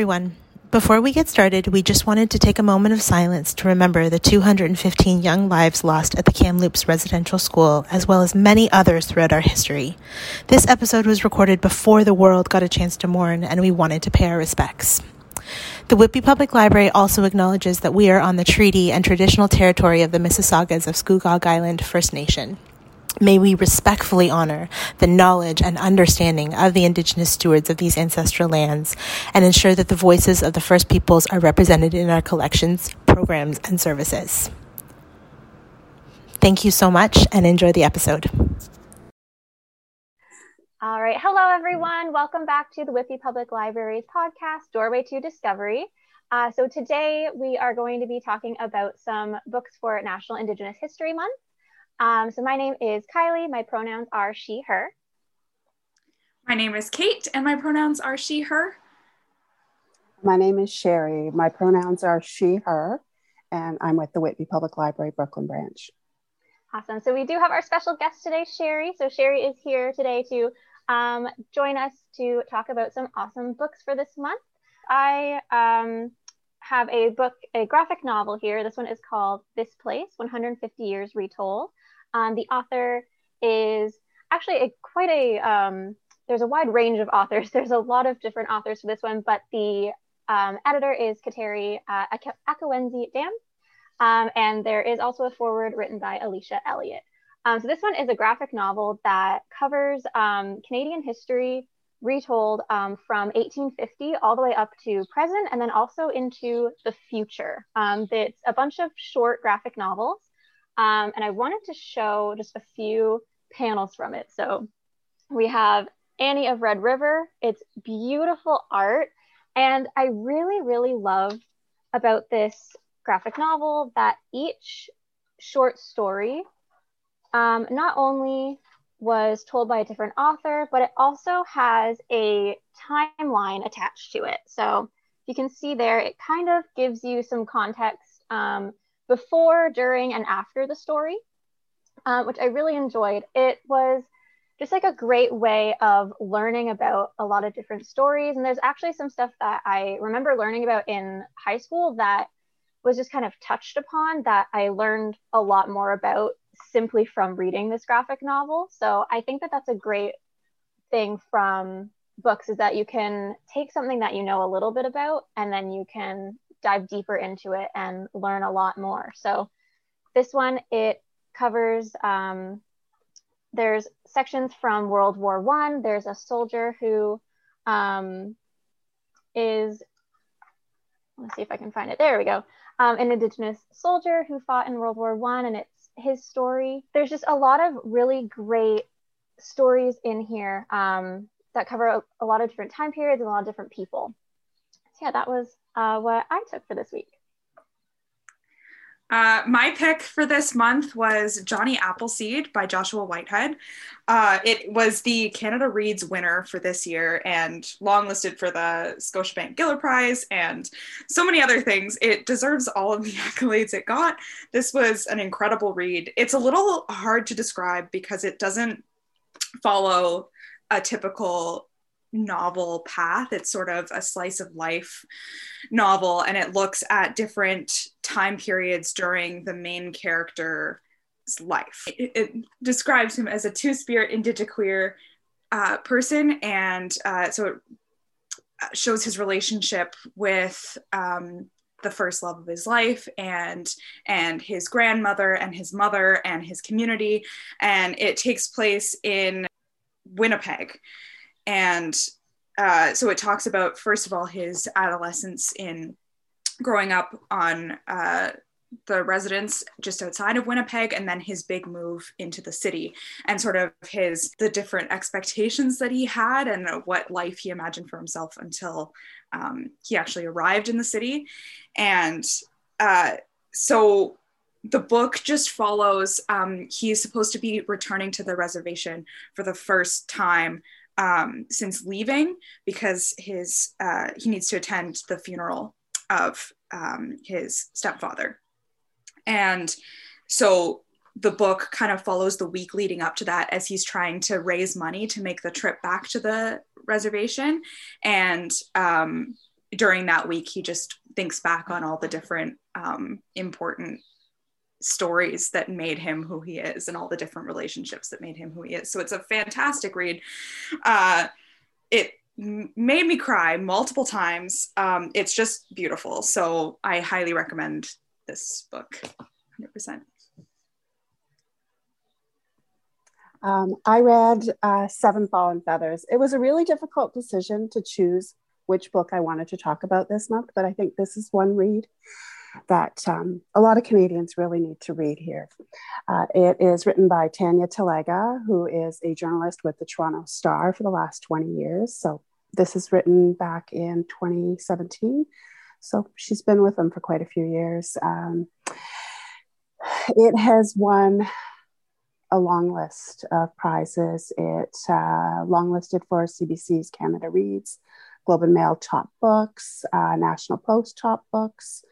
everyone. Before we get started, we just wanted to take a moment of silence to remember the 215 young lives lost at the Kamloops Residential School, as well as many others throughout our history. This episode was recorded before the world got a chance to mourn, and we wanted to pay our respects. The Whitby Public Library also acknowledges that we are on the treaty and traditional territory of the Mississaugas of Scugog Island First Nation. May we respectfully honor the knowledge and understanding of the Indigenous stewards of these ancestral lands and ensure that the voices of the First Peoples are represented in our collections, programs, and services. Thank you so much and enjoy the episode. All right. Hello, everyone. Welcome back to the Whitby Public Library's podcast, Doorway to Discovery. Uh, so, today we are going to be talking about some books for National Indigenous History Month. Um, so my name is Kylie. My pronouns are she, her. My name is Kate, and my pronouns are she, her. My name is Sherry. My pronouns are she, her, and I'm with the Whitby Public Library Brooklyn branch. Awesome. So we do have our special guest today, Sherry. So Sherry is here today to um, join us to talk about some awesome books for this month. I um, have a book, a graphic novel here. This one is called This Place 150 Years Retold. Um, the author is actually a, quite a, um, there's a wide range of authors. There's a lot of different authors for this one, but the um, editor is Kateri uh, Akiwenzie-Damm. Um, and there is also a foreword written by Alicia Elliott. Um, so this one is a graphic novel that covers um, Canadian history retold um, from 1850 all the way up to present and then also into the future. Um, it's a bunch of short graphic novels um, and I wanted to show just a few panels from it. So we have Annie of Red River. It's beautiful art. And I really, really love about this graphic novel that each short story um, not only was told by a different author, but it also has a timeline attached to it. So you can see there, it kind of gives you some context um, before, during, and after the story, uh, which I really enjoyed. It was just like a great way of learning about a lot of different stories. And there's actually some stuff that I remember learning about in high school that was just kind of touched upon that I learned a lot more about simply from reading this graphic novel. So I think that that's a great thing from books is that you can take something that you know a little bit about and then you can dive deeper into it and learn a lot more. So this one, it covers, um, there's sections from World War One. There's a soldier who um, is, let's see if I can find it. There we go. Um, an Indigenous soldier who fought in World War One, and it's his story. There's just a lot of really great stories in here um, that cover a, a, lot of different time periods and a lot of different people. Yeah, that was uh, what I took for this week. Uh, my pick for this month was Johnny Appleseed by Joshua Whitehead. Uh, it was the Canada Reads winner for this year and longlisted for the Scotiabank Giller Prize and so many other things. It deserves all of the accolades it got. This was an incredible read. It's a little hard to describe because it doesn't follow a typical novel path. It's sort of a slice of life novel, and it looks at different time periods during the main character's life. It, it describes him as a two spirit indigiqueer uh, person, and uh, so it shows his relationship with. Um, the first love of his life and and his grandmother and his mother and his community and it takes place in winnipeg and uh, so it talks about first of all his adolescence in growing up on uh, the residence just outside of Winnipeg and then his big move into the city and sort of his the different expectations that he had and what life he imagined for himself until um, he actually arrived in the city. And uh, so the book just follows um, he's supposed to be returning to the reservation for the first time um, since leaving because his uh, he needs to attend the funeral of um, his stepfather, and so the book kind of follows the week leading up to that as he's trying to raise money to make the trip back to the reservation. And um, during that week, he just thinks back on all the different um, important stories that made him who he is and all the different relationships that made him who he is. So it's a fantastic read. Uh, it made me cry multiple times. Um, it's just beautiful. So I highly recommend this book 100%. Um, I read uh, Seven Fallen Feathers. It was a really difficult decision to choose which book I wanted to talk about this month, but I think this is one read that um, a lot of Canadians really need to read here. Uh, it is written by Tanya Talaga, who is a journalist with the Toronto Star for the last 20 years. So this is written back in 2017. So she's been with them for quite a few years. Um, it has won a long list of prizes. It uh, for CBC's Canada Reads, Globe and Mail top books, uh, National Post top books.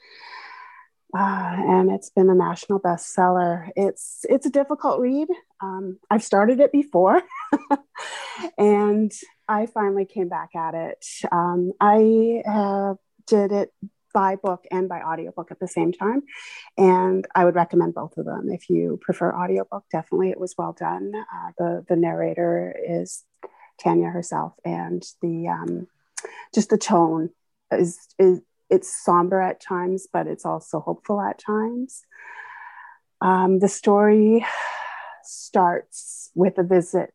Uh, and it's been a national bestseller. It's it's a difficult read. Um, I've started it before, and I finally came back at it. Um, I did it by book and by audiobook at the same time, and I would recommend both of them. If you prefer audiobook, definitely it was well done. Uh, the the narrator is Tanya herself, and the um, just the tone is is it's somber at times, but it's also hopeful at times. Um, the story starts with a visit.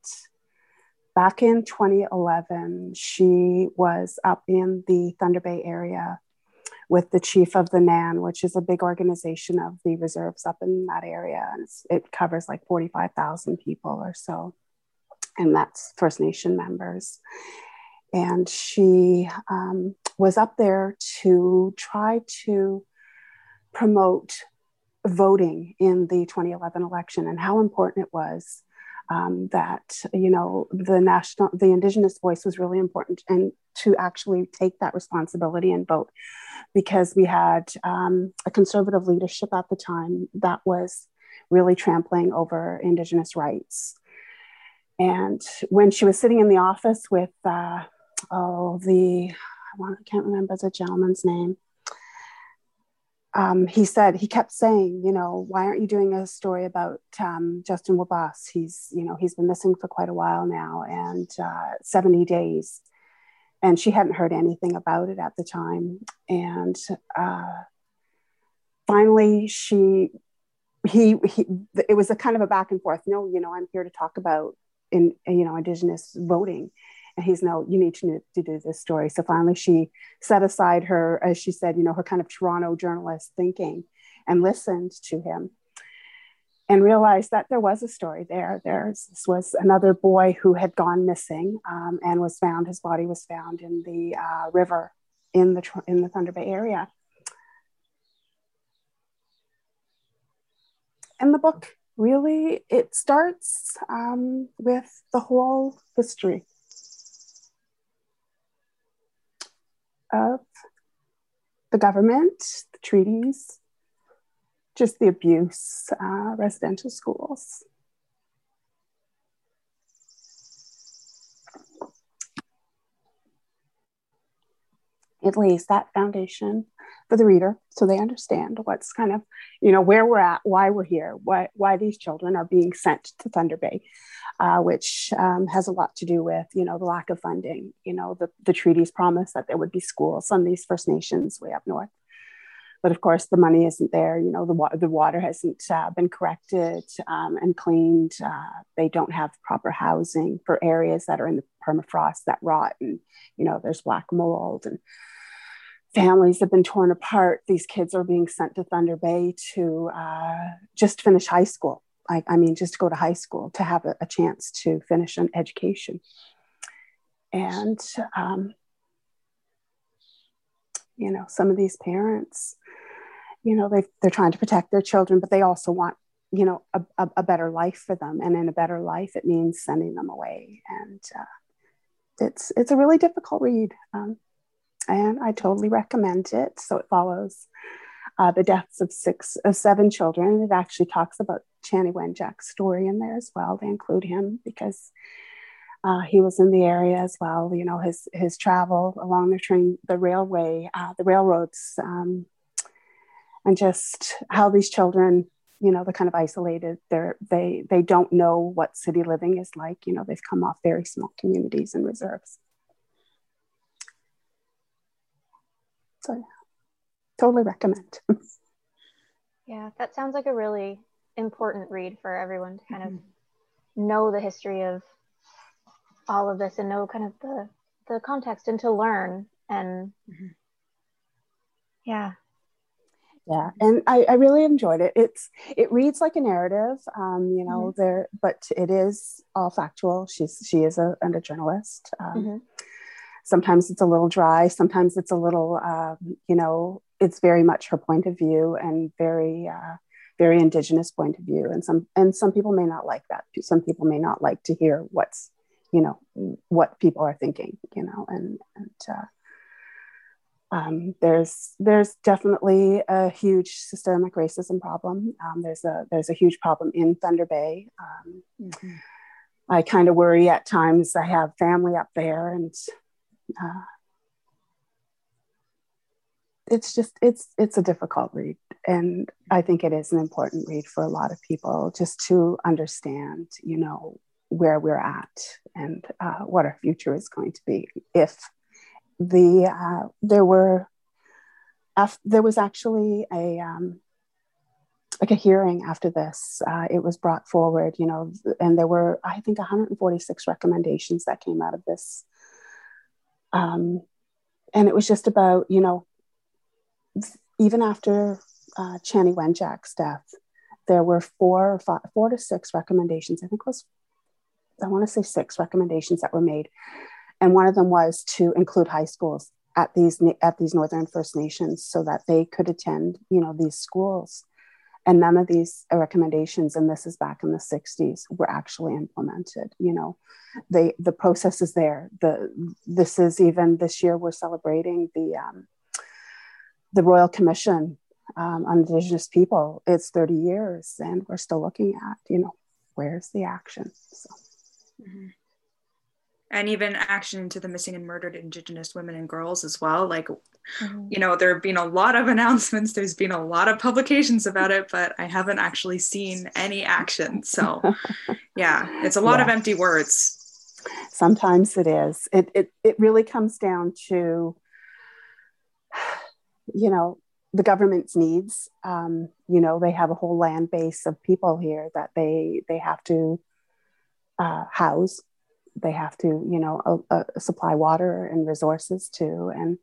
Back in 2011, she was up in the Thunder Bay area with the chief of the NAN, which is a big organization of the reserves up in that area. And it covers like 45,000 people or so. And that's First Nation members. And she um, was up there to try to promote voting in the 2011 election and how important it was um, that you know the national the indigenous voice was really important and to actually take that responsibility and vote because we had um, a conservative leadership at the time that was really trampling over indigenous rights. And when she was sitting in the office with uh, oh the I can't remember the gentleman's name. Um, he said he kept saying, you know, why aren't you doing a story about um, Justin Wabasse? He's, you know, he's been missing for quite a while now, and uh, 70 days. And she hadn't heard anything about it at the time. And uh, finally, she, he, he, it was a kind of a back and forth. No, you know, I'm here to talk about in, you know, Indigenous voting and he's no you need to, to do this story. So finally she set aside her as she said you know her kind of toronto journalist thinking and listened to him and realized that there was a story there. There's this was another boy who had gone missing um, and was found his body was found in the uh, river in the in the thunder bay area. And the book really it starts um, with the whole history of the government, the treaties, just the abuse, uh, residential schools. It lays that foundation for the reader so they understand what's kind of, you know, where we're at, why we're here, why, why these children are being sent to Thunder Bay uh, which um, has a lot to do with, you know, the lack of funding. You know, the, the treaties promised that there would be schools on these First Nations way up north. But of course, the money isn't there. You know, the, wa- the water hasn't uh, been corrected um, and cleaned. Uh, they don't have proper housing for areas that are in the permafrost that rot, and you know, there's black mold and families have been torn apart. These kids are being sent to Thunder Bay to uh, just finish high school. I, I mean, just to go to high school to have a, a chance to finish an education. And, um, you know, some of these parents, you know, they, they're trying to protect their children, but they also want, you know, a, a, a better life for them. And in a better life, it means sending them away. And uh, it's, it's a really difficult read. Um, and I totally recommend it. So it follows uh, the deaths of six of seven children. It actually talks about Chanie Wenjack's story in there as well. They include him because uh, he was in the area as well. You know, his his travel along the train, the railway, uh, the railroads, um, and just how these children, you know, they're kind of isolated. They're they they don't know what city living is like. You know, they've come off very small communities and reserves. So, yeah, totally recommend. yeah, that sounds like a really important read for everyone to kind of mm-hmm. know the history of all of this and know kind of the the context and to learn and mm-hmm. yeah yeah and I, I really enjoyed it it's it reads like a narrative um you know mm-hmm. there but it is all factual she's she is a, and a journalist um, mm-hmm. Sometimes it's a little dry sometimes it's a little um, you know it's very much her point of view and very uh, very indigenous point of view and some and some people may not like that some people may not like to hear what's you know what people are thinking you know and, and uh, um, there's there's definitely a huge systemic racism problem. Um, there's a there's a huge problem in Thunder Bay. Um, mm-hmm. I kind of worry at times. I have family up there, and uh, it's just it's it's a difficult read, and I think it is an important read for a lot of people just to understand, you know, where we're at and uh, what our future is going to be. If the uh, there were af- there was actually a um, like a hearing after this uh, it was brought forward you know and there were i think 146 recommendations that came out of this um, and it was just about you know even after uh, Chanie Wenjack's death there were four or five, four to six recommendations i think it was I want to say six recommendations that were made, and one of them was to include high schools at these at these Northern First Nations so that they could attend, you know, these schools. And none of these recommendations, and this is back in the 60s, were actually implemented. You know, they the process is there. The this is even this year we're celebrating the um, the Royal Commission um, on Indigenous People. It's 30 years, and we're still looking at, you know, where's the action? So. Mm-hmm. And even action into the missing and murdered Indigenous women and girls as well. Like, mm-hmm. you know, there have been a lot of announcements, there's been a lot of publications about it, but I haven't actually seen any action. So, yeah, it's a lot yeah. of empty words. Sometimes it is. It, it, it really comes down to, you know, the government's needs. Um, you know, they have a whole land base of people here that they they have to uh, house. They have to, you know, uh, supply water and resources to, and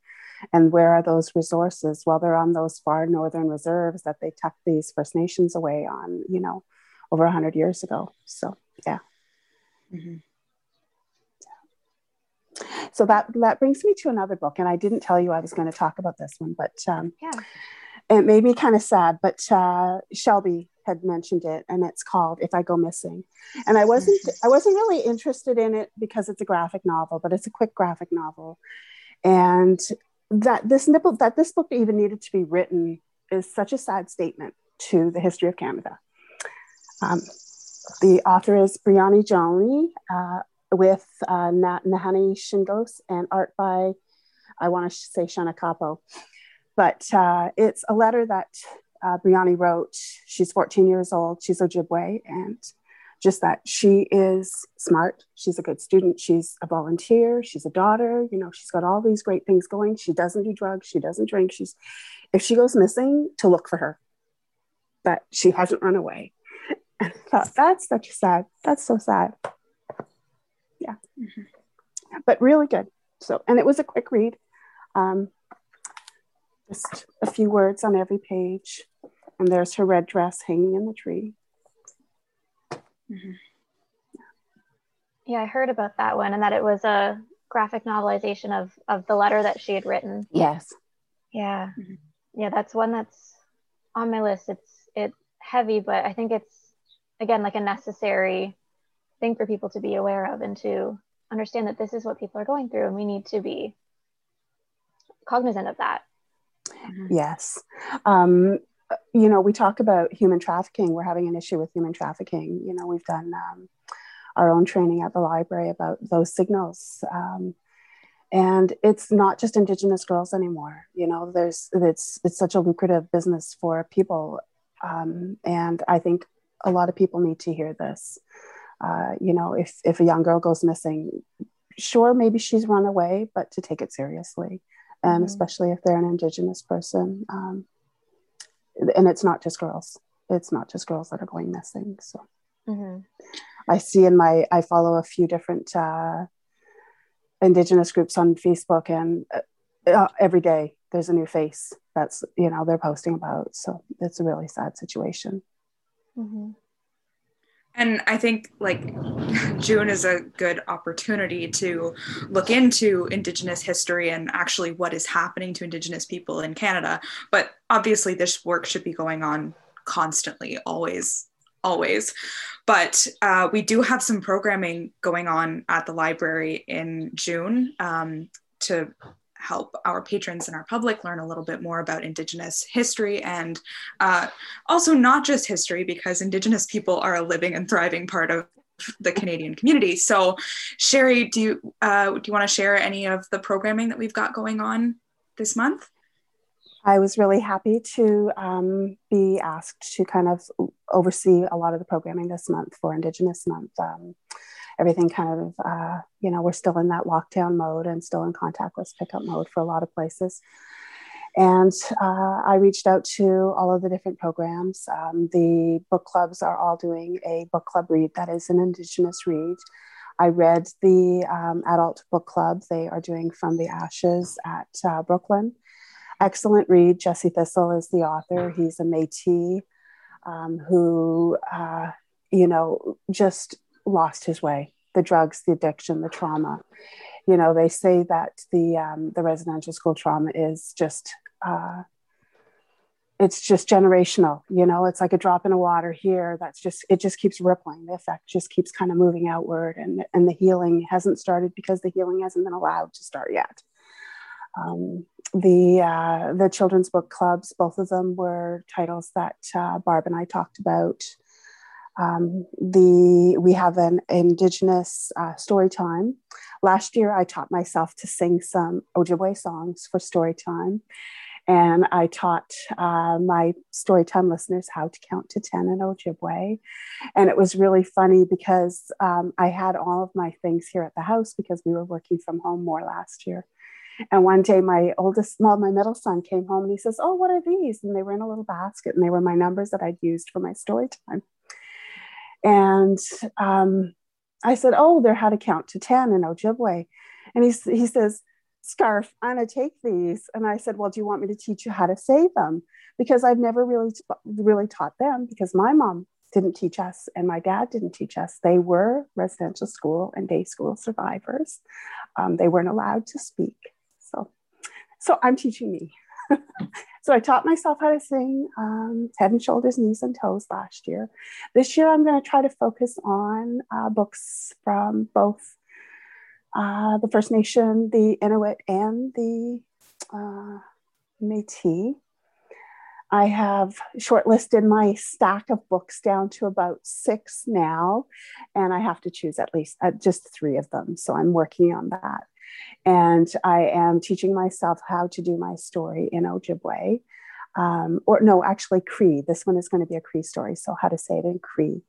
and where are those resources? Well, they're on those far northern reserves that they tucked these First Nations away on, you know, over a hundred years ago. So yeah. Mm-hmm. So that that brings me to another book, and I didn't tell you I was going to talk about this one, but um, yeah, it made me kind of sad. But uh, Shelby had mentioned it and it's called if i go missing. And i wasn't i wasn't really interested in it because it's a graphic novel but it's a quick graphic novel. And that this nipple that this book even needed to be written is such a sad statement to the history of canada. Um, the author is briony Jonnie uh, with uh, Nahanni Shingoose and art by i want to say Shannacappo. But uh, it's a letter that uh, Briony wrote, she's 14 years old, she's Ojibwe, and just that she is smart, she's a good student, she's a volunteer, she's a daughter, you know, she's got all these great things going. She doesn't do drugs, she doesn't drink. She's, if she goes missing, to look for her, but she hasn't run away. And I thought, that's such a sad, that's so sad. Yeah. Mm-hmm. But really good. So, and it was a quick read. Um, just a few words on every page. And there's her red dress hanging in the tree. Mm-hmm. Yeah, I heard about that one and that it was a graphic novelization of of the letter that she had written. Yes. Yeah. Mm-hmm. Yeah, that's one that's on my list. It's it's heavy, but I think it's again like a necessary thing for people to be aware of and to understand that this is what people are going through and we need to be cognizant of that. Mm-hmm. Yes. Um, you know, we talk about human trafficking. We're having an issue with human trafficking. You know, we've done um, our own training at the library about those signals. Um, and it's not just Indigenous girls anymore. You know, there's it's it's such a lucrative business for people, um, and I think a lot of people need to hear this. Uh, you know, if if a young girl goes missing, sure, maybe she's run away, but to take it seriously, and mm-hmm. especially if they're an Indigenous person. Um, and it's not just girls. It's not just girls that are going missing. So mm-hmm. I see in my I follow a few different uh, Indigenous groups on Facebook, and uh, uh, every day there's a new face that's you know they're posting about. So it's a really sad situation. Mm-hmm. And I think like June is a good opportunity to look into Indigenous history and actually what is happening to Indigenous people in Canada. But obviously, this work should be going on constantly, always, always. But uh, we do have some programming going on at the library in June um, to help our patrons and our public learn a little bit more about Indigenous history and uh, also not just history, because Indigenous people are a living and thriving part of the Canadian community. So, Sherry, do you uh, do you want to share any of the programming that we've got going on this month? I was really happy to um, be asked to kind of oversee a lot of the programming this month for Indigenous Month. Um, everything kind of, uh, you know, we're still in that lockdown mode and still in contactless pickup mode for a lot of places. And uh, I reached out to all of the different programs. Um, the book clubs are all doing a book club read that is an Indigenous read. I read the um, adult book club. They are doing From the Ashes at uh, Brooklyn. Excellent read. Jesse Thistle is the author. He's a Metis um, who, uh, you know, just lost his way the drugs the addiction the trauma. You know they say that the um, the residential school trauma is just uh, it's just generational you know? It's like a drop in the water here that's just it just keeps rippling. The effect just keeps kind of moving outward and and the healing hasn't started because the healing hasn't been allowed to start yet. Um, the uh, the children's book clubs both of them were titles that uh, barb and i talked about um, the we have an indigenous uh, story time. Last year, I taught myself to sing some Ojibwe songs for story time, and I taught uh, my story time listeners how to count to ten in Ojibwe, and it was really funny because um, I had all of my things here at the house because we were working from home more last year. And one day, my oldest, well, my middle son came home and he says, "Oh, what are these?" And they were in a little basket, and they were my numbers that I'd used for my story time. And um, I said, Oh, they're how to count to 10 in Ojibwe. And he, he says, Scarf, to take these. And I said, Well, do you want me to teach you how to say them? Because I've never really, really taught them because my mom didn't teach us and my dad didn't teach us. They were residential school and day school survivors. Um, they weren't allowed to speak. So, so I'm teaching me. so I taught myself how to sing um, head and shoulders, knees and toes last year. This year, I'm going to try to focus on uh, books from both uh, the First Nation, the Inuit, and the uh, Métis. I have shortlisted my stack of books down to about six now, and I have to choose at least uh, just three of them. So I'm working on that. And I am teaching myself how to do my story in Ojibwe. Um, or no, actually Cree. This one is going to be a Cree story. So how to say it in Cree.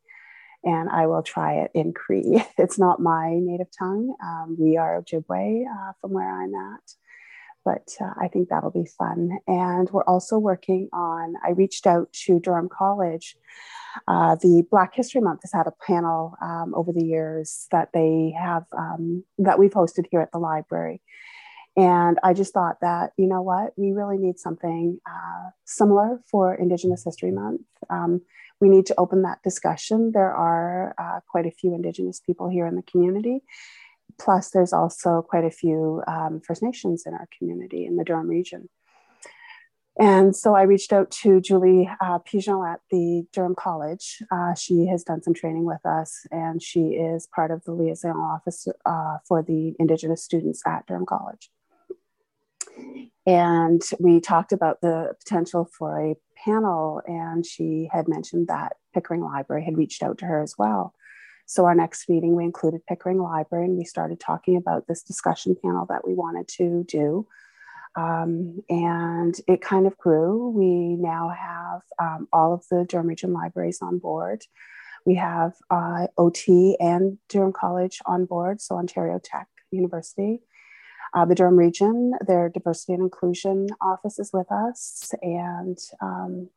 And I will try it in Cree. It's not my native tongue. Um, we are Ojibwe uh, from where I'm at but uh, I think that'll be fun. And we're also working on, I reached out to Durham College uh, the Black History Month has had a panel um, over the years that they have um, that we've hosted here at the library. And I just thought that, you know what, we really need something uh, similar for Indigenous History Month. Um, we need to open that discussion. There are uh, quite a few Indigenous people here in the community. Plus, there's also quite a few um, First Nations in our community in the Durham region. And so I reached out to Julie uh, Pigeon at the Durham College. Uh, she has done some training with us, and she is part of the liaison office uh, for the Indigenous students at Durham College. And we talked about the potential for a panel, and she had mentioned that Pickering Library had reached out to her as well. So, our next meeting, we included Pickering Library and we started talking about this discussion panel that we wanted to do. Um, and it kind of grew. We now have um, all of the Durham Region libraries on board. We have uh, OT and Durham College on board, so Ontario Tech University. Uh, the Durham region, their diversity and inclusion office is with us, and um,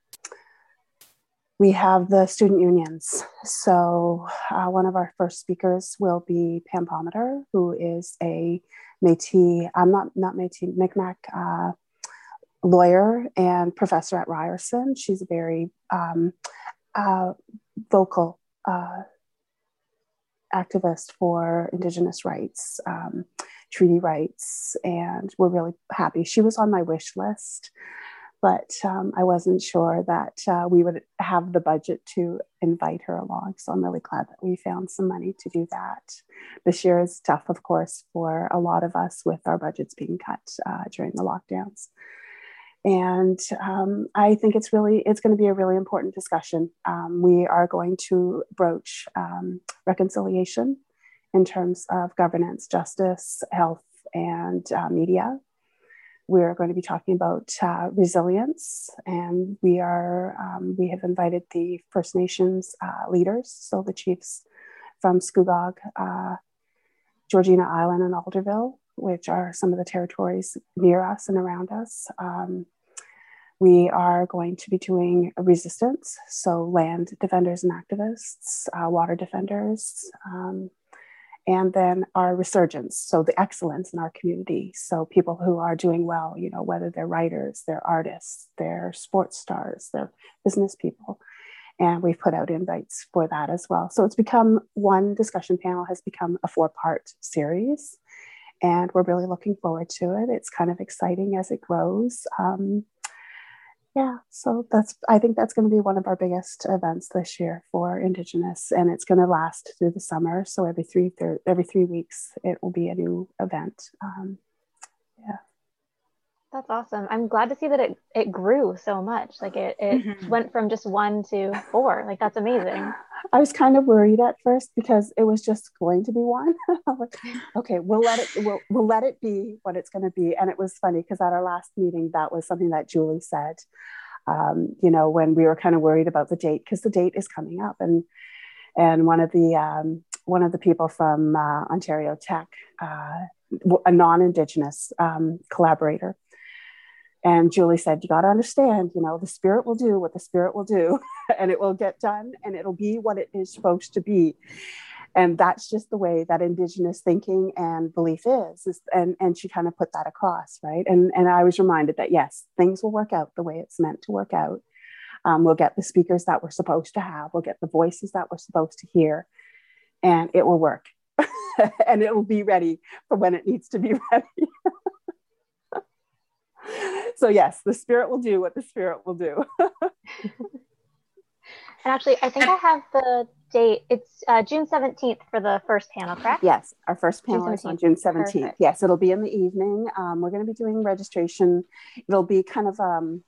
we have the student unions. So, uh, one of our first speakers will be Pam Palmater, who is a Métis, I'm not not Métis, Micmac uh, lawyer and professor at Ryerson. She's a very um, uh, vocal uh, activist for Indigenous rights, um, treaty rights, and we're really happy. She was on my wish list, but um, I wasn't sure that uh, we would have the budget to invite her along. So I'm really glad that we found some money to do that. This year is tough, of course, for a lot of us with our budgets being cut uh, during the lockdowns and um, i think it's really it's going to be a really important discussion um, we are going to broach um, reconciliation in terms of governance justice health and uh, media we're going to be talking about uh, resilience and we are um, we have invited the first nations uh, leaders so the chiefs from scugog uh, georgina island and alderville which are some of the territories near us and around us. Um, we are going to be doing resistance, so land defenders and activists, uh, water defenders, um, and then our resurgence, so the excellence in our community. So people who are doing well, you know, whether they're writers, they're artists, they're sports stars, they're business people. And we've put out invites for that as well. So it's become one discussion panel has become a four part series and we're really looking forward to it. It's kind of exciting as it grows. Um, yeah, so that's I think that's going to be one of our biggest events this year for Indigenous, and it's going to last through the summer. So every three thir- every three weeks, it will be a new event. Um, that's awesome. I'm glad to see that it it grew so much. Like it it mm-hmm. went from just one to four. Like that's amazing. I was kind of worried at first because it was just going to be one. like, okay, we'll let it we'll, we'll let it be what it's going to be. And it was funny because at our last meeting, that was something that Julie said. Um, you know, when we were kind of worried about the date because the date is coming up, and and one of the um, one of the people from uh, Ontario Tech, uh, a non-Indigenous um, collaborator, and Julie said, You got to understand, you know, the spirit will do what the spirit will do, and it will get done, and it'll be what it is supposed to be. And that's just the way that Indigenous thinking and belief is. is and, and she kind of put that across, right? And, and I was reminded that, yes, things will work out the way it's meant to work out. Um, we'll get the speakers that we're supposed to have, we'll get the voices that we're supposed to hear, and it will work. and it will be ready for when it needs to be ready. so yes, the spirit will do what the spirit will do. and actually, I think I have the date. It's uh, June 17th for the first panel, correct? Yes, our first panel is on June 17th. Perfect. Yes, it'll be in the evening. Um, we're going to be doing registration. It'll be kind of um,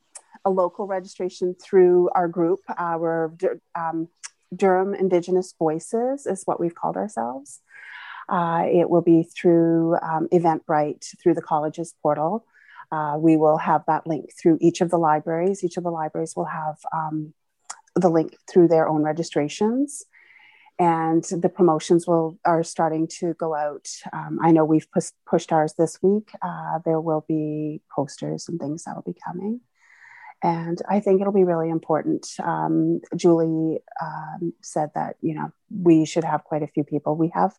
a local registration through our group. Our um, Durham Indigenous Voices is what we've called ourselves. Uh, it will be through um, Eventbrite, through the college's portal. Uh, we will have that link through each of the libraries. Each of the libraries will have um, the link through their own registrations. And the promotions will are starting to go out. Um, I know we've pus- pushed ours this week. Uh, there will be posters and things that will be coming, and I think it'll be really important. Um, Julie um, said that you know we should have quite a few people. We have.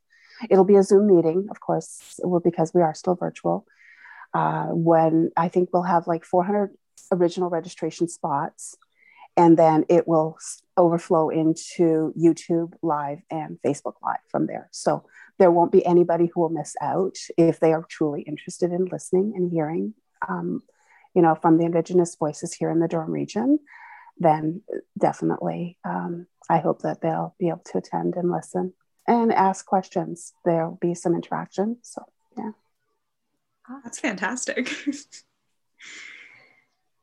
It'll be a Zoom meeting, of course, because we are still virtual uh, when I think we'll have like 400 original registration spots, and then it will overflow into YouTube Live and Facebook Live from there. So there won't be anybody who will miss out if they are truly interested in listening and hearing, um, you know, from the Indigenous voices here in the Durham region. Then definitely, um, I hope that they'll be able to attend and listen and ask questions. There'll be some interaction. So, yeah. That's fantastic.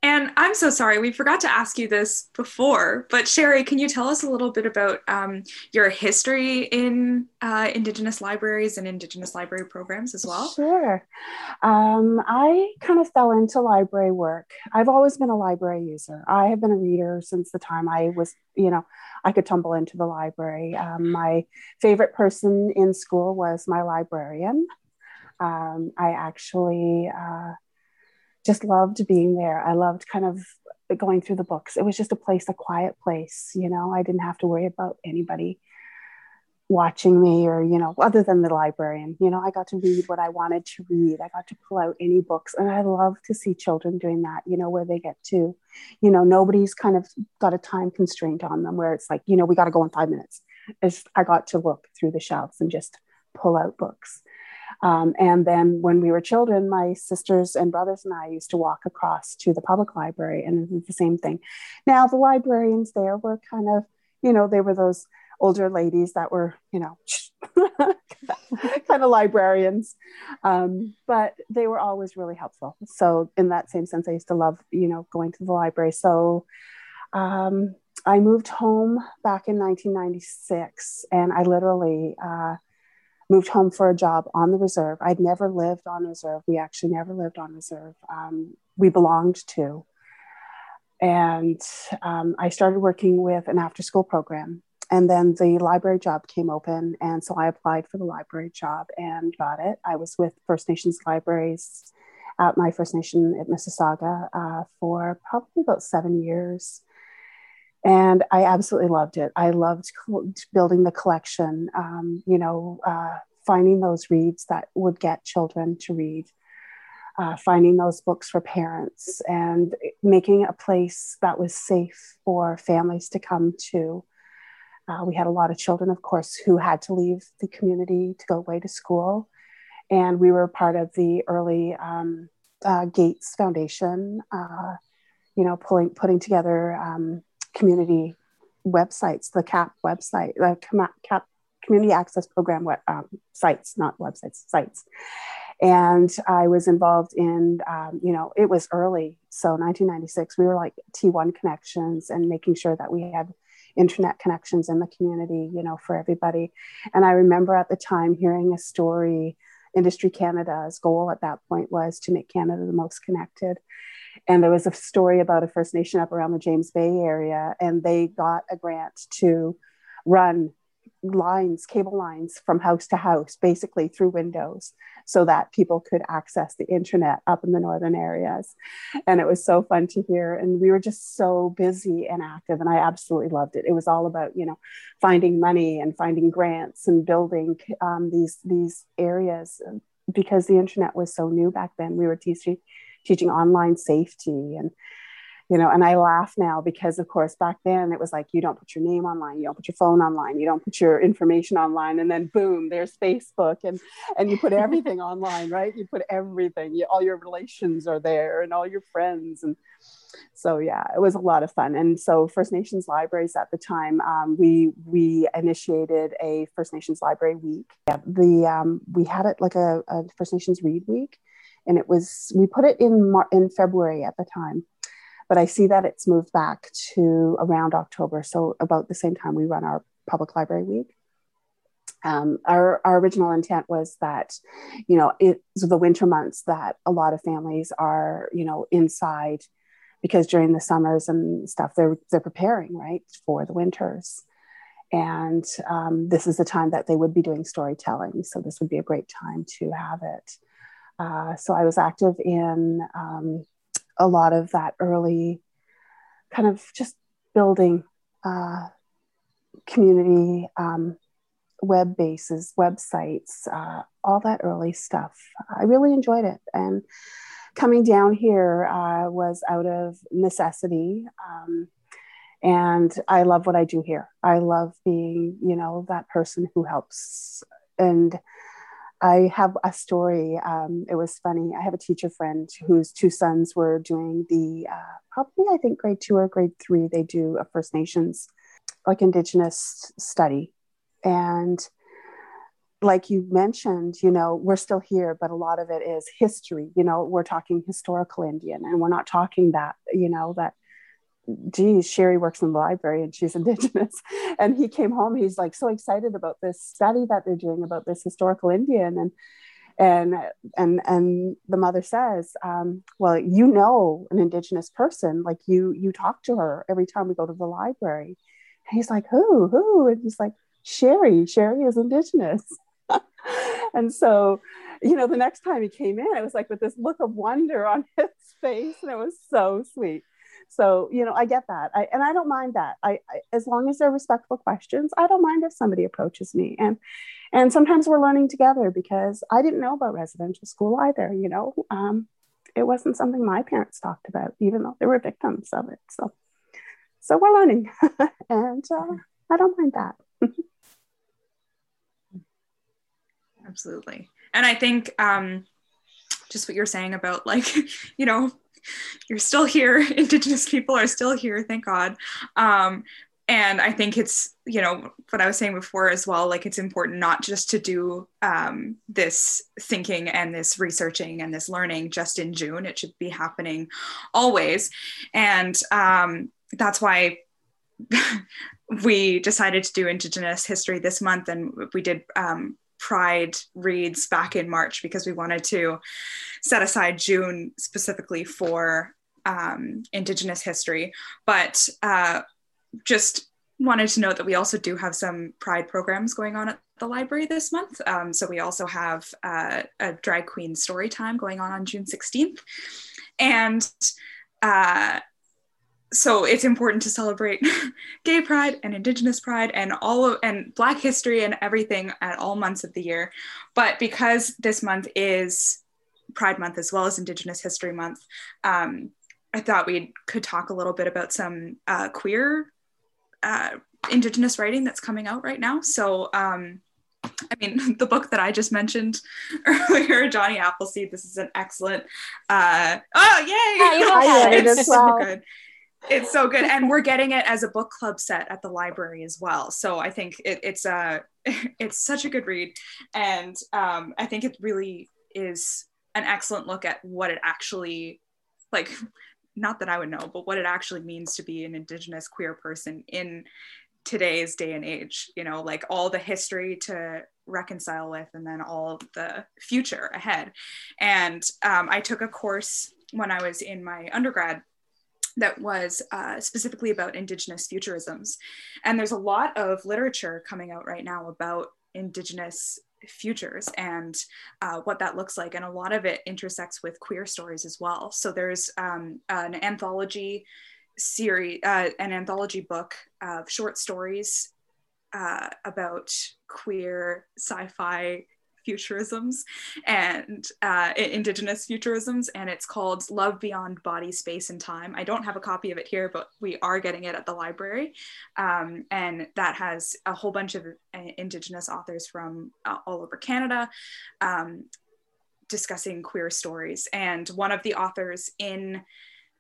And I'm so sorry, we forgot to ask you this before, but Sherry, can you tell us a little bit about um, your history in uh, Indigenous libraries and Indigenous library programs as well? Sure. Um, I kind of fell into library work. I've always been a library user. I have been a reader since the time I was, you know, I could tumble into the library. Um, my favorite person in school was my librarian. Um, I actually, uh, just loved being there. I loved kind of going through the books. It was just a place, a quiet place. You know, I didn't have to worry about anybody watching me or, you know, other than the librarian. You know, I got to read what I wanted to read. I got to pull out any books. And I love to see children doing that, you know, where they get to, you know, nobody's kind of got a time constraint on them where it's like, you know, we got to go in five minutes. It's, I got to look through the shelves and just pull out books. Um, and then when we were children, my sisters and brothers and I used to walk across to the public library and it was the same thing. Now, the librarians there were kind of, you know, they were those older ladies that were, you know, kind of librarians. Um, but they were always really helpful. So, in that same sense, I used to love, you know, going to the library. So, um, I moved home back in 1996 and I literally, uh, moved home for a job on the reserve. I'd never lived on reserve. We actually never lived on reserve. Um, we belonged to. And um, I started working with an after school program. And then the library job came open. And so I applied for the library job and got it. I was with First Nations Libraries at my First Nation at Mississauga uh, for probably about seven years and I absolutely loved it. I loved building the collection, um, you know, uh, finding those reads that would get children to read, uh, finding those books for parents, and making a place that was safe for families to come to. Uh, we had a lot of children, of course, who had to leave the community to go away to school. And we were part of the early um, uh, Gates Foundation, uh, you know, pulling, putting together. Um, community websites, the CAP website, the CAP Community Access Program web, um, sites, not websites, sites. And I was involved in, um, you know, it was early. So 1996, we were like T1 connections and making sure that we had internet connections in the community, you know, for everybody. And I remember at the time hearing a story, Industry Canada's goal at that point was to make Canada the most connected. And there was a story about a First Nation up around the James Bay area, and they got a grant to run lines, cable lines from house to house, basically through windows, so that people could access the internet up in the northern areas. And it was so fun to hear. And we were just so busy and active, and I absolutely loved it. It was all about, you know, finding money and finding grants and building um, these these areas because the internet was so new back then. We were teaching teaching online safety and you know and i laugh now because of course back then it was like you don't put your name online you don't put your phone online you don't put your information online and then boom there's facebook and and you put everything online right? You put everything you, all your relations are there and all your friends and so yeah it was a lot of fun. And so first nations libraries at the time um, we we initiated a first nations library week. Yeah, the um, we had it like a, a first nations read week and it was we put it in Mar- in February at the time, but I see that it's moved back to around October, so about the same time we run our public library week. Um, our, our original intent was that, you know, it's the winter months that a lot of families are, you know, inside because during the summers and stuff, they're, they're preparing, right, for the winters. And um, this is the time that they would be doing storytelling. So this would be a great time to have it. Uh, so I was active in um, a lot of that early kind of just building uh, community um, web bases, websites, uh, all that early stuff. I really enjoyed it. And coming down here uh, was out of necessity. Um, and I love what I do here. I love being, you know, that person who helps and I have a story. Um, it was funny. I have a teacher friend whose two sons were doing the uh, probably I think grade two or grade three. They do a First Nations like Indigenous study, and like you mentioned, you know, we're still here, but a lot of it is history. You know, we're talking historical Indian, and we're not talking that, you know, that geez, Sherry works in the library and she's indigenous. And he came home, he's like so excited about this study that they're doing about this historical Indian. And and and and the mother says, um, well, you know an indigenous person, like you you talk to her every time we go to the library. And he's like, who, who? And he's like, Sherry, Sherry is indigenous. and so, you know, the next time he came in, it was like with this look of wonder on his face, and it was so sweet so you know i get that. I, and i don't mind that. I, I, as long as they're respectful questions i don't mind if somebody approaches me. And and sometimes we're learning together because i didn't know about residential school either you know? Um, it wasn't something my parents talked about even though they were victims of it. So so we're learning. And uh, i don't mind that. Absolutely. And i think um just what you're saying about like you know you're still here. Indigenous people are still here, thank God. Um, and I think it's, you know, what I was saying before as well, like it's important not just to do um, this thinking and this researching and this learning just in June. It should be happening always. And um, that's why we decided to do Indigenous history this month. And we did um, Pride reads back in March because we wanted to set aside June specifically for um, Indigenous history. But uh, just wanted to note that we also do have some Pride programs going on at the library this month. Um, so we also have uh, a drag queen story time going on on June 16th. And uh, so it's important to celebrate gay pride and indigenous pride and all of and black history and everything at all months of the year but because this month is pride month as well as indigenous history month um, i thought we could talk a little bit about some uh, queer uh, indigenous writing that's coming out right now so um, I mean, the book that I just mentioned earlier, Jonny Appleseed. This is an excellent. Uh, oh, yay! Yeah, you I read it as well. good it's so good. And we're getting it as a book club set at the library as well. So i think it, it's a it's such a good read. And um, i think it really is an excellent look at what it actually like not that i would know but what it actually means to be an indigenous queer person in today's day and age you know like all the history to reconcile with and then all the future ahead. And um, i took a course when i was in my undergrad that was uh, specifically about Indigenous futurisms. And there's a lot of literature coming out right now about Indigenous futures and uh, what that looks like. And a lot of it intersects with queer stories as well. So there's um, an anthology series, uh, an anthology book of short stories uh, about queer sci fi futurisms and uh, indigenous futurisms and it's called love beyond body space and time. I don't have a copy of it here but we are getting it at the library. Um, and that has a whole bunch of uh, indigenous authors from uh, all over canada um, discussing queer stories. And one of the authors in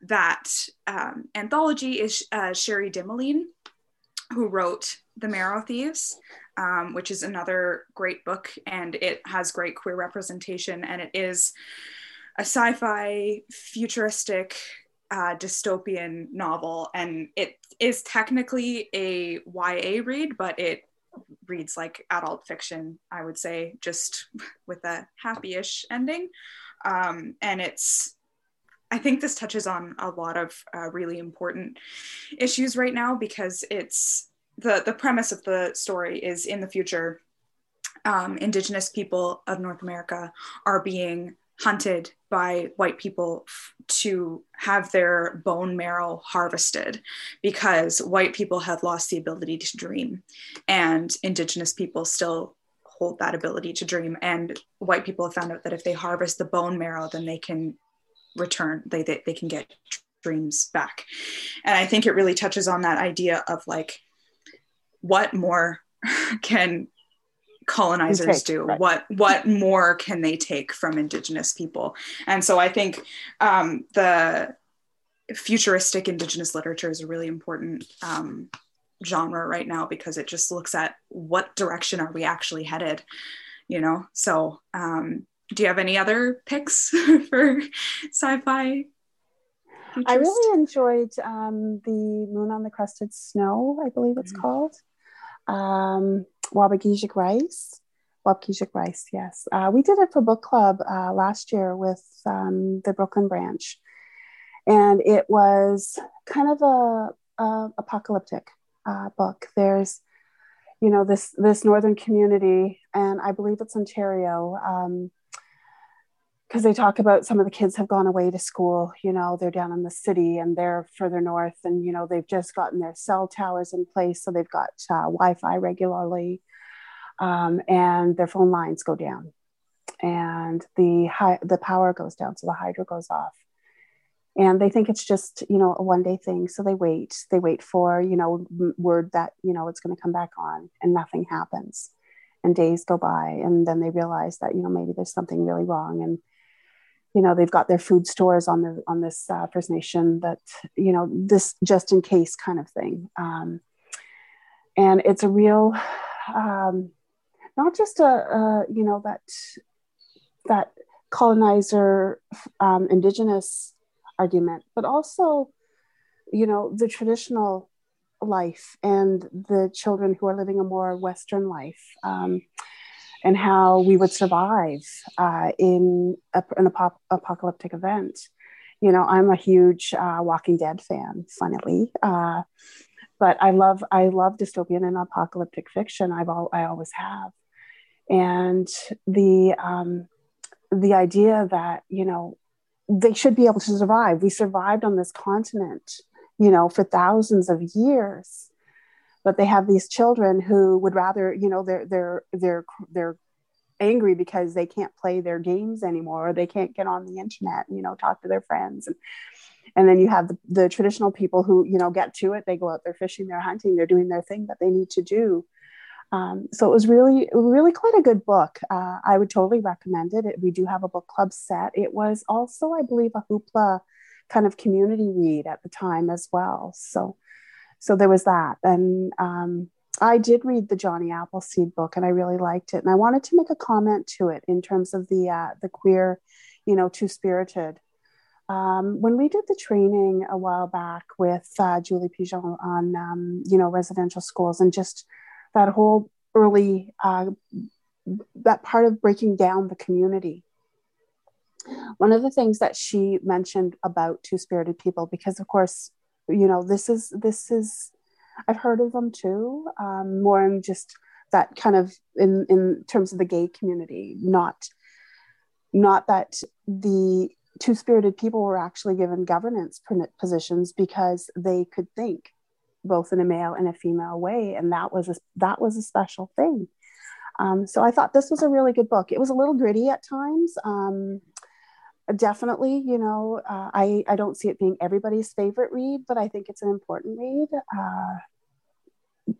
that um, anthology is uh, Cherie Dimaline, who wrote The Marrow Thieves um, which is another great book, and it has great queer representation, and it is a sci-fi futuristic uh, dystopian novel, and it is technically a YA read, but it reads like adult fiction, I would say, just with a happy-ish ending, um, and it's I think this touches on a lot of uh, really important issues right now because it's the the premise of the story is in the future um, indigenous people of north america are being hunted by white people f- to have their bone marrow harvested because white people have lost the ability to dream and indigenous people still hold that ability to dream. And white people have found out that if they harvest the bone marrow then they can return they, they, they can get dreams back. And i think it really touches on that idea of like what more can colonizers take, do right. what what more can they take from indigenous people and so i think um, the futuristic indigenous literature is a really important um, genre right now because it just looks at what direction are we actually headed you know. So, um, do you have any other picks for sci-fi? I really enjoyed um, the Moon on the Crusted Snow, I believe it's mm-hmm. called. Um, Waubgeshig Rice. Waubgeshig Rice, yes. Uh, we did it for book club uh, last year with um, the Brooklin branch. And it was kind of a, a apocalyptic uh, book. There's, you know, this this northern community, and I believe it's Ontario, because they talk about some of the kids have gone away to school. You know, they're down in the city and they're further north, and you know they've just gotten their cell towers in place, so they've got uh, Wi-Fi regularly, um, and their phone lines go down, and the high, the power goes down, so the hydro goes off and they think it's just you know a one day thing so they wait they wait for you know word that you know it's going to come back on and nothing happens and days go by and then they realize that you know maybe there's something really wrong and you know they've got their food stores on the on this uh, first nation that you know this just in case kind of thing um, and it's a real um, not just a, a you know that that colonizer um, indigenous argument, but also, you know, the traditional life and the children who are living a more Western life. Um, and how we would survive uh, in a, an ap- apocalyptic event. You know, I'm a huge uh, Walking Dead fan, funnily, uh, but I love I love dystopian and apocalyptic fiction. I've all, I always have, and the um, the idea that you know they should be able to survive. We survived on this continent, you know, for thousands of years. But they have these children who would rather, you know, they're they're they're they're angry because they can't play their games anymore or they can't get on the internet, and you know, talk to their friends. And and then you have the, the traditional people who, you know, get to it, they go out there fishing, they're hunting, they're doing their thing that they need to do. Um, so it was really, really quite a good book. Uh, I would totally recommend it. it. We do have a book club set. It was also, I believe, a hoopla kind of community read at the time as well. So, so there was that. And um, I did read the Jonny Appleseed book, and I really liked it. And I wanted to make a comment to it in terms of the uh, the queer, you know, two spirited. Um, when we did the training a while back with uh, Julie Pigeon on, um, you know, residential schools and just that whole early uh, that part of breaking down the community one of the things that she mentioned about two spirited people because of course you know this is this is i've heard of them too um, more in just that kind of in in terms of the gay community not not that the two spirited people were actually given governance positions because they could think both in a male and a female way and that was a, that was a special thing. Um, so i thought this was a really good book. It was a little gritty at times um, definitely you know uh, I, I don't see it being everybody's favorite read but i think it's an important read uh,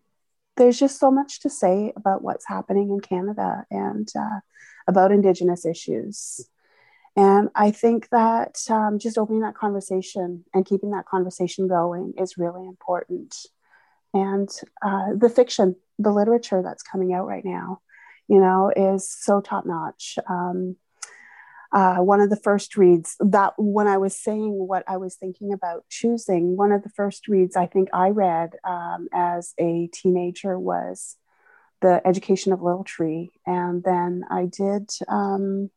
there's just so much to say about what's happening in canada and uh, about indigenous issues and I think that um, just opening that conversation and keeping that conversation going is really important. And uh, the fiction, the literature that's coming out right now, you know, is so top notch. Um, uh, one of the first reads that when I was saying what I was thinking about choosing, one of the first reads I think I read um, as a teenager was The Education of Little Tree. And then I did um,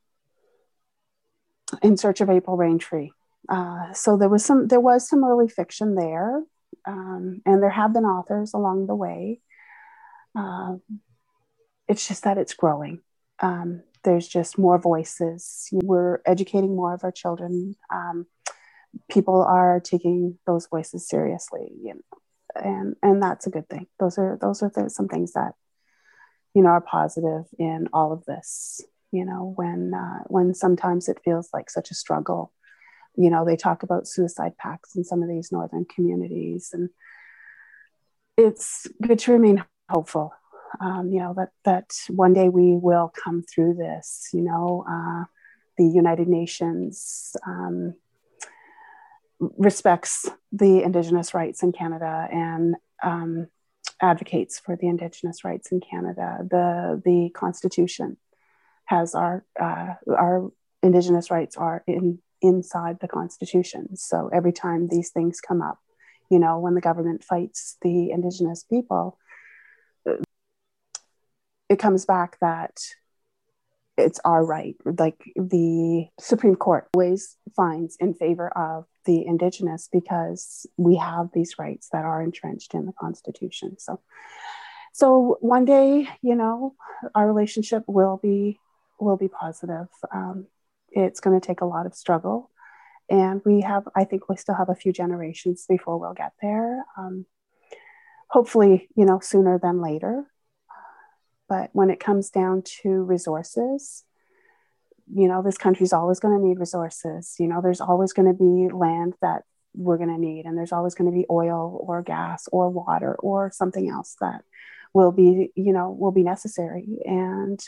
in search of April Raintree. Uh, so there was some there was some early fiction there, um, and there have been authors along the way. Uh, it's just that it's growing. Um, there's just more voices. We're educating more of our children. Um, people are taking those voices seriously, you know, and and that's a good thing. Those are those are some things that you know are positive in all of this you know when uh, when sometimes it feels like such a struggle you know they talk about suicide pacts in some of these northern communities and it's good to remain hopeful um, you know that that one day we will come through this you know uh, the united nations um, respects the indigenous rights in canada and um, advocates for the indigenous rights in canada. The the constitution has our uh, our indigenous rights are in inside the constitution. So every time these things come up you know when the government fights the indigenous people it comes back that it's our right like the supreme court always finds in favor of the indigenous because we have these rights that are entrenched in the constitution. So so one day you know our relationship will be will be positive. Um, it's going to take a lot of struggle. And we have i think we still have a few generations before we'll get there. Um, hopefully you know sooner than later but when it comes down to resources you know this country's always going to need resources. You know there's always going to be land that we're going to need and there's always going to be oil or gas or water or something else that will be you know will be necessary. And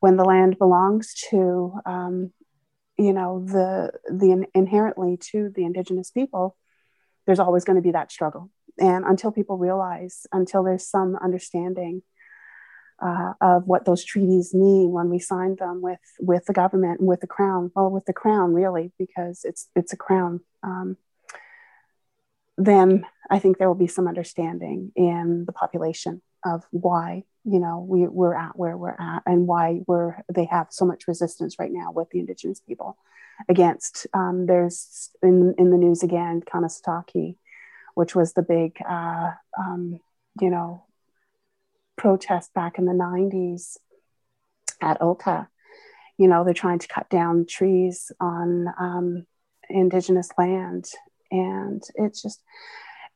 when the land belongs to um, you know the the inherently to the indigenous people there's always going to be that struggle. And until people realize until there's some understanding uh, of what those treaties mean when we signed them with with the government and with the crown well with the crown really because it's it's a crown. Um, then i think there will be some understanding in the population of why you know we, we're at where we're at and why we're they have so much resistance right now with the indigenous people against um, there's in, in the news again Kanesatake, which was the big uh, um, you know protest back in the 90s at Oka. You know, they're trying to cut down trees on um, indigenous land. And it's just,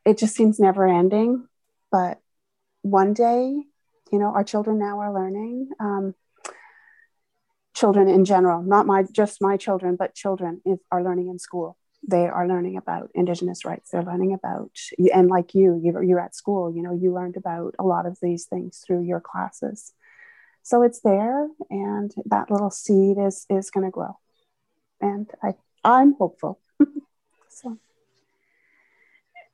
it just seems never ending. But one day, you know, our children now are learning. Um, children in general, not my just my children, but children are learning in school they are learning about indigenous rights. They're learning about and like you you're at school you know you learned about a lot of these things through your classes. So it's there and that little seed is is going to grow. And i i'm hopeful. So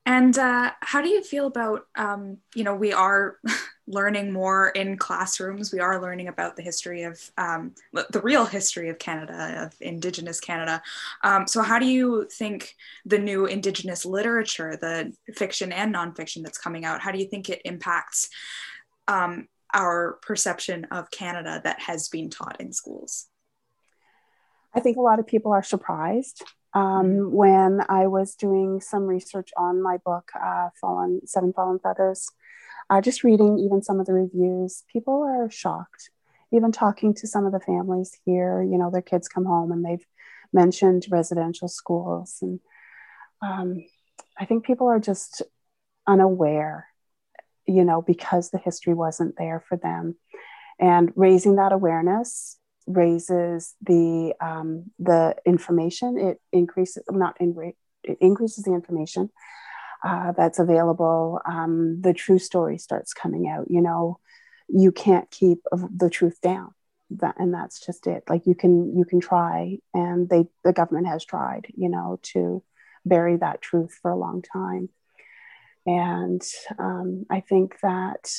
and uh, how do you feel about um, you know we are learning more in classrooms. We are learning about the history of um, the real history of Canada, of Indigenous Canada. Um, so, how do you think the new Indigenous literature, the fiction and nonfiction that's coming out, how do you think it impacts um, our perception of Canada that has been taught in schools? I think a lot of people are surprised. Um, mm-hmm. when I was doing some research on my book, uh, Fallen Seven Fallen Feathers, uh, just reading even some of the reviews, people are shocked. Even talking to some of the families here, you know, their kids come home and they've mentioned residential schools. And um, I think people are just unaware, you know, because the history wasn't there for them. And raising that awareness raises the um, the information. It increases not in it increases the information uh, that's available, um, the true story starts coming out. You know, you can't keep the truth down. That, and that's just it. Like you can you can try, and they the government has tried. You know, to bury that truth for a long time. And um, I think that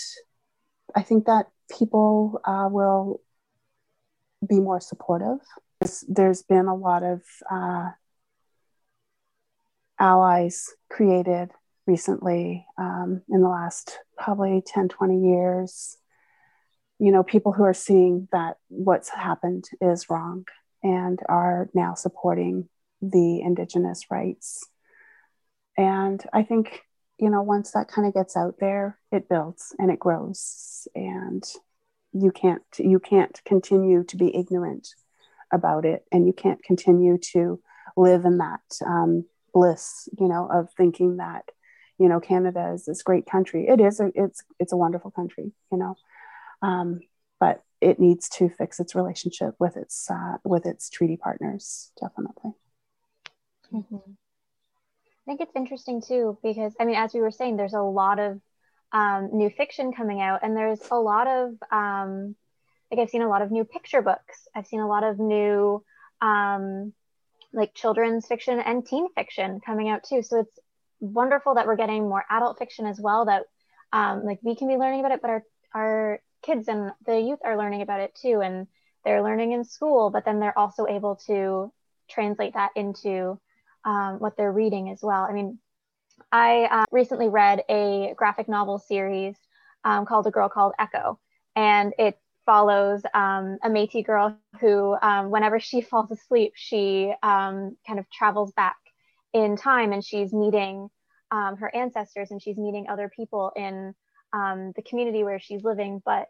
I think that people uh, will be more supportive. There's, been a lot of uh, allies created recently um, in the last probably 10, 20 years. You know, people who are seeing that what's happened is wrong and are now supporting the Indigenous rights. And I think, you know, once that kind of gets out there, it builds and it grows. And you can't you can't continue to be ignorant about it and you can't continue to live in that um, bliss, you know, of thinking that, you know, Canada is this great country. It is. A, it's it's a wonderful country, you know, um, but it needs to fix its relationship with its uh, with its treaty partners, definitely. Mm-hmm. I think it's interesting too because I mean, as we were saying, there's a lot of um, new fiction coming out, and there's a lot of um, like I've seen a lot of new picture books. I've seen a lot of new um, like children's fiction and teen fiction coming out too. So it's wonderful that we're getting more adult fiction as well. That um, like we can be learning about it, but our our kids and the youth are learning about it too. And they're learning in school, but then they're also able to translate that into um, what they're reading as well. I mean, I uh, recently read a graphic novel series um, called A Girl Called Echo, and it follows um, a Métis girl who, um, whenever she falls asleep, she um, kind of travels back in time and she's meeting um, her ancestors and she's meeting other people in um, the community where she's living, but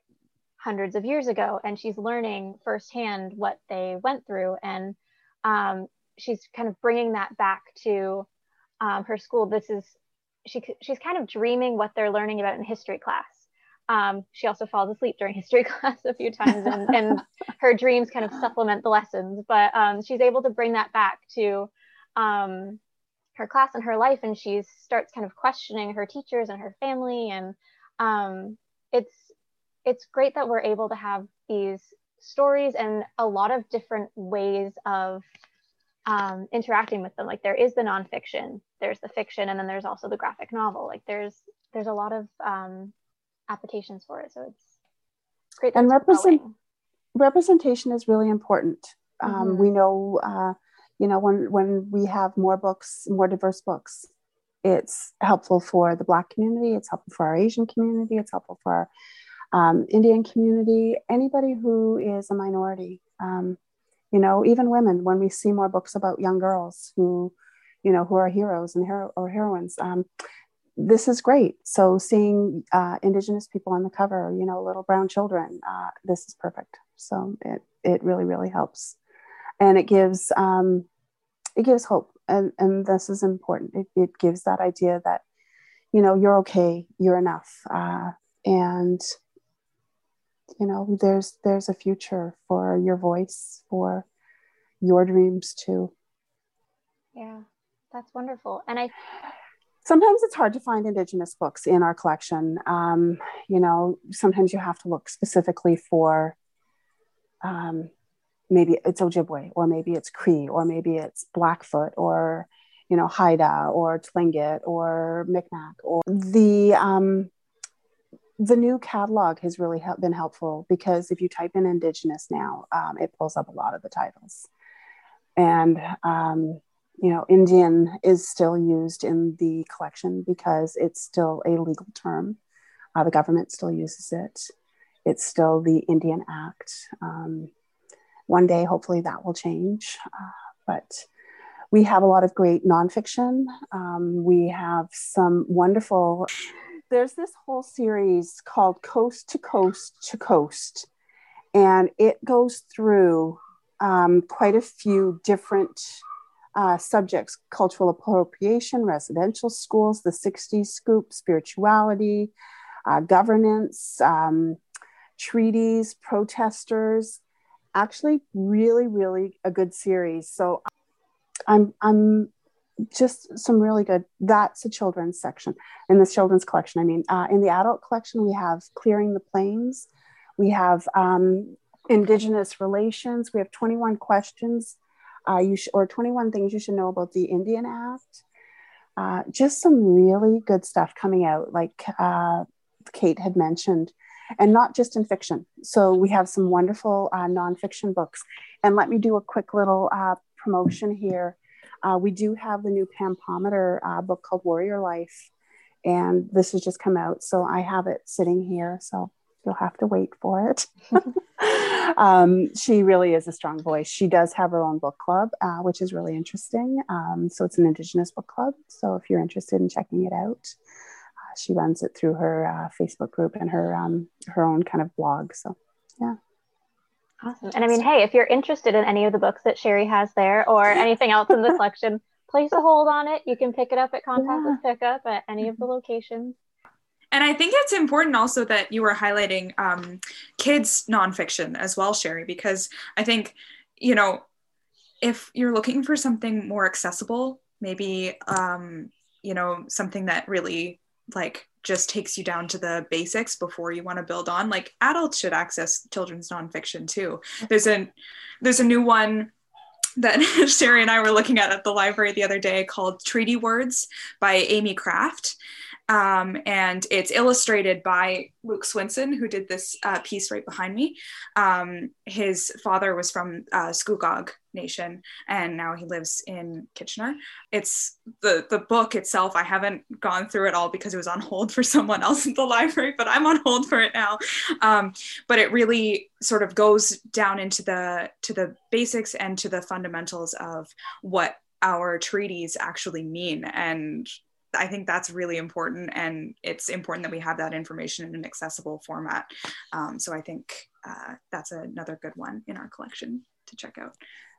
hundreds of years ago. And she's learning firsthand what they went through. And she's kind of bringing that back to um, her school. This is, she, she's kind of dreaming what they're learning about in history class. Um, she also falls asleep during history class a few times, and, and her dreams kind of supplement the lessons. But um, she's able to bring that back to um, her class and her life and she starts kind of questioning her teachers and her family and um, it's it's great that we're able to have these stories and a lot of different ways of um, interacting with them like there is the nonfiction there's the fiction and then there's also the graphic novel. Like there's there's a lot of um, applications for it so it's great and represent representation is really important. Um, mm-hmm. we know uh, you know when when we have more books more diverse books it's helpful for the black community it's helpful for our asian community it's helpful for our um, indian community anybody who is a minority. Um, you know even women when we see more books about young girls who you know who are heroes and hero or heroines. Um, this is great. So seeing uh, indigenous people on the cover you know little brown children uh, this is perfect. So it it really really helps. And it gives um, it gives hope and and this is important. It, it gives that idea that you know you're okay you're enough uh, and you know there's there's a future for your voice for your dreams too. Yeah that's wonderful. And i sometimes it's hard to find indigenous books in our collection. Um, you know sometimes you have to look specifically for um, maybe it's Ojibwe or maybe it's Cree or maybe it's Blackfoot or you know Haida or Tlingit or Micmac or the um, the new catalog has really been helpful because if you type in Indigenous now, um, it pulls up a lot of the titles, and um, you know Indian is still used in the collection because it's still a legal term. Uh, the government still uses it. It's still the Indian Act. Um, one day, hopefully, that will change. Uh, but we have a lot of great nonfiction. Um, we have some wonderful, there's this whole series called Coast to Coast to Coast, and it goes through um, quite a few different uh, subjects cultural appropriation, residential schools, the 60s scoop, spirituality, uh, governance, um, treaties, protesters actually really, really a good series. So I'm, I'm just some really good. That's a children's section in the children's collection. I mean, uh, in the adult collection, we have Clearing the Plains, we have um, Indigenous Relations, we have 21 questions uh, you sh- or 21 things you should know about the Indian Act. Uh, just some really good stuff coming out, like uh, Kate had mentioned and not just in fiction. So we have some wonderful uh, nonfiction books. And let me do a quick little uh, promotion here. Uh, we do have the new Pam Palmater uh, book called Warrior Life, and this has just come out. So I have it sitting here. So you'll have to wait for it. um, she really is a strong voice. She does have her own book club, uh, which is really interesting. Um, so it's an Indigenous book club. So if you're interested in checking it out, she runs it through her uh, Facebook group and her um, her own kind of blog. So, yeah. Awesome. And I mean, hey, if you're interested in any of the books that Sherry has there or anything else in the collection, place a hold on it. You can pick it up at Contact yeah. with Pickup at any of the locations. And I think it's important also that you were highlighting um, kids nonfiction as well, Sherry, because I think, you know, if you're looking for something more accessible, maybe, um, you know, something that really like just takes you down to the basics before you want to build on like adults should access children's nonfiction too there's a there's a new one that Sherry and I were looking at at the library the other day called Treaty Words by Aimée Craft. Um, and it's illustrated by Luke Swinson, who did this uh, piece right behind me. Um, his father was from uh, Scugog Nation, and now he lives in Kitchener. It's the the book itself. I haven't gone through it all because it was on hold for someone else in the library, but I'm on hold for it now. Um, but it really sort of goes down into the to the basics and to the fundamentals of what our treaties actually mean and I think that's really important, and it's important that we have that information in an accessible format. Um, so I think uh, that's another good one in our collection to check out.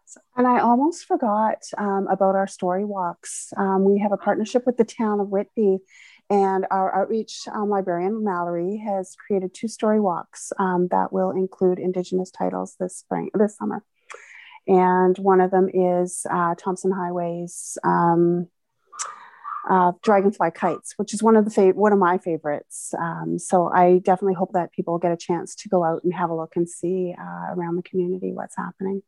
So. And I almost forgot um, about our story walks. Um, we have a partnership with the town of Whitby, and our outreach um, librarian Mallory has created two story walks um, that will include Indigenous titles this spring, this summer. And one of them is uh, Tomson Highway's um, uh, Dragonfly Kites, which is one of the fav- one of my favorites. Um, so I definitely hope that people get a chance to go out and have a look and see uh, around the community what's happening.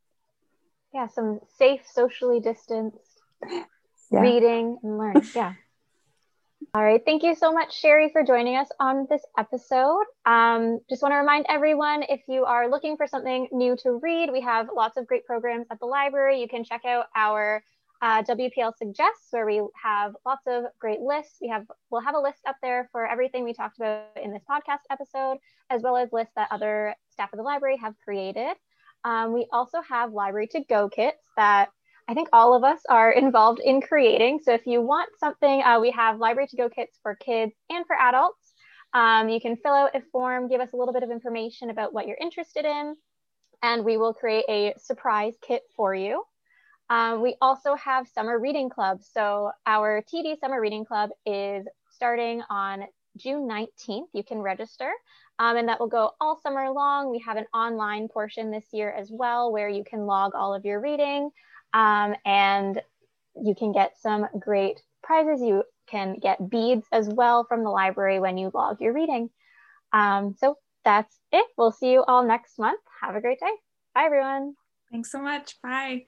Yeah, some safe, socially distanced yeah. reading and learning. Yeah. All right. Thank you so much, Sherry, for joining us on this episode. Um, just want to remind everyone if you are looking for something new to read, we have lots of great programs at the library. You can check out our uh, WPL suggests, where we have lots of great lists. We have we'll have a list up there for everything we talked about in this podcast episode, as well as lists that other staff of the library have created. Um, we also have library to go kits that I think all of us are involved in creating. So if you want something, uh, we have library to go kits for kids and for adults. Um, you can fill out a form, give us a little bit of information about what you're interested in, and we will create a surprise kit for you. Um, we also have summer reading clubs. So our TD Summer Reading Club is starting on June 19th. You can register um, and that will go all summer long. We have an online portion this year as well where you can log all of your reading um, and you can get some great prizes. You can get beads as well from the library when you log your reading. Um, so that's it. We'll see you all next month. Have a great day. Bye, everyone. Thanks so much. Bye.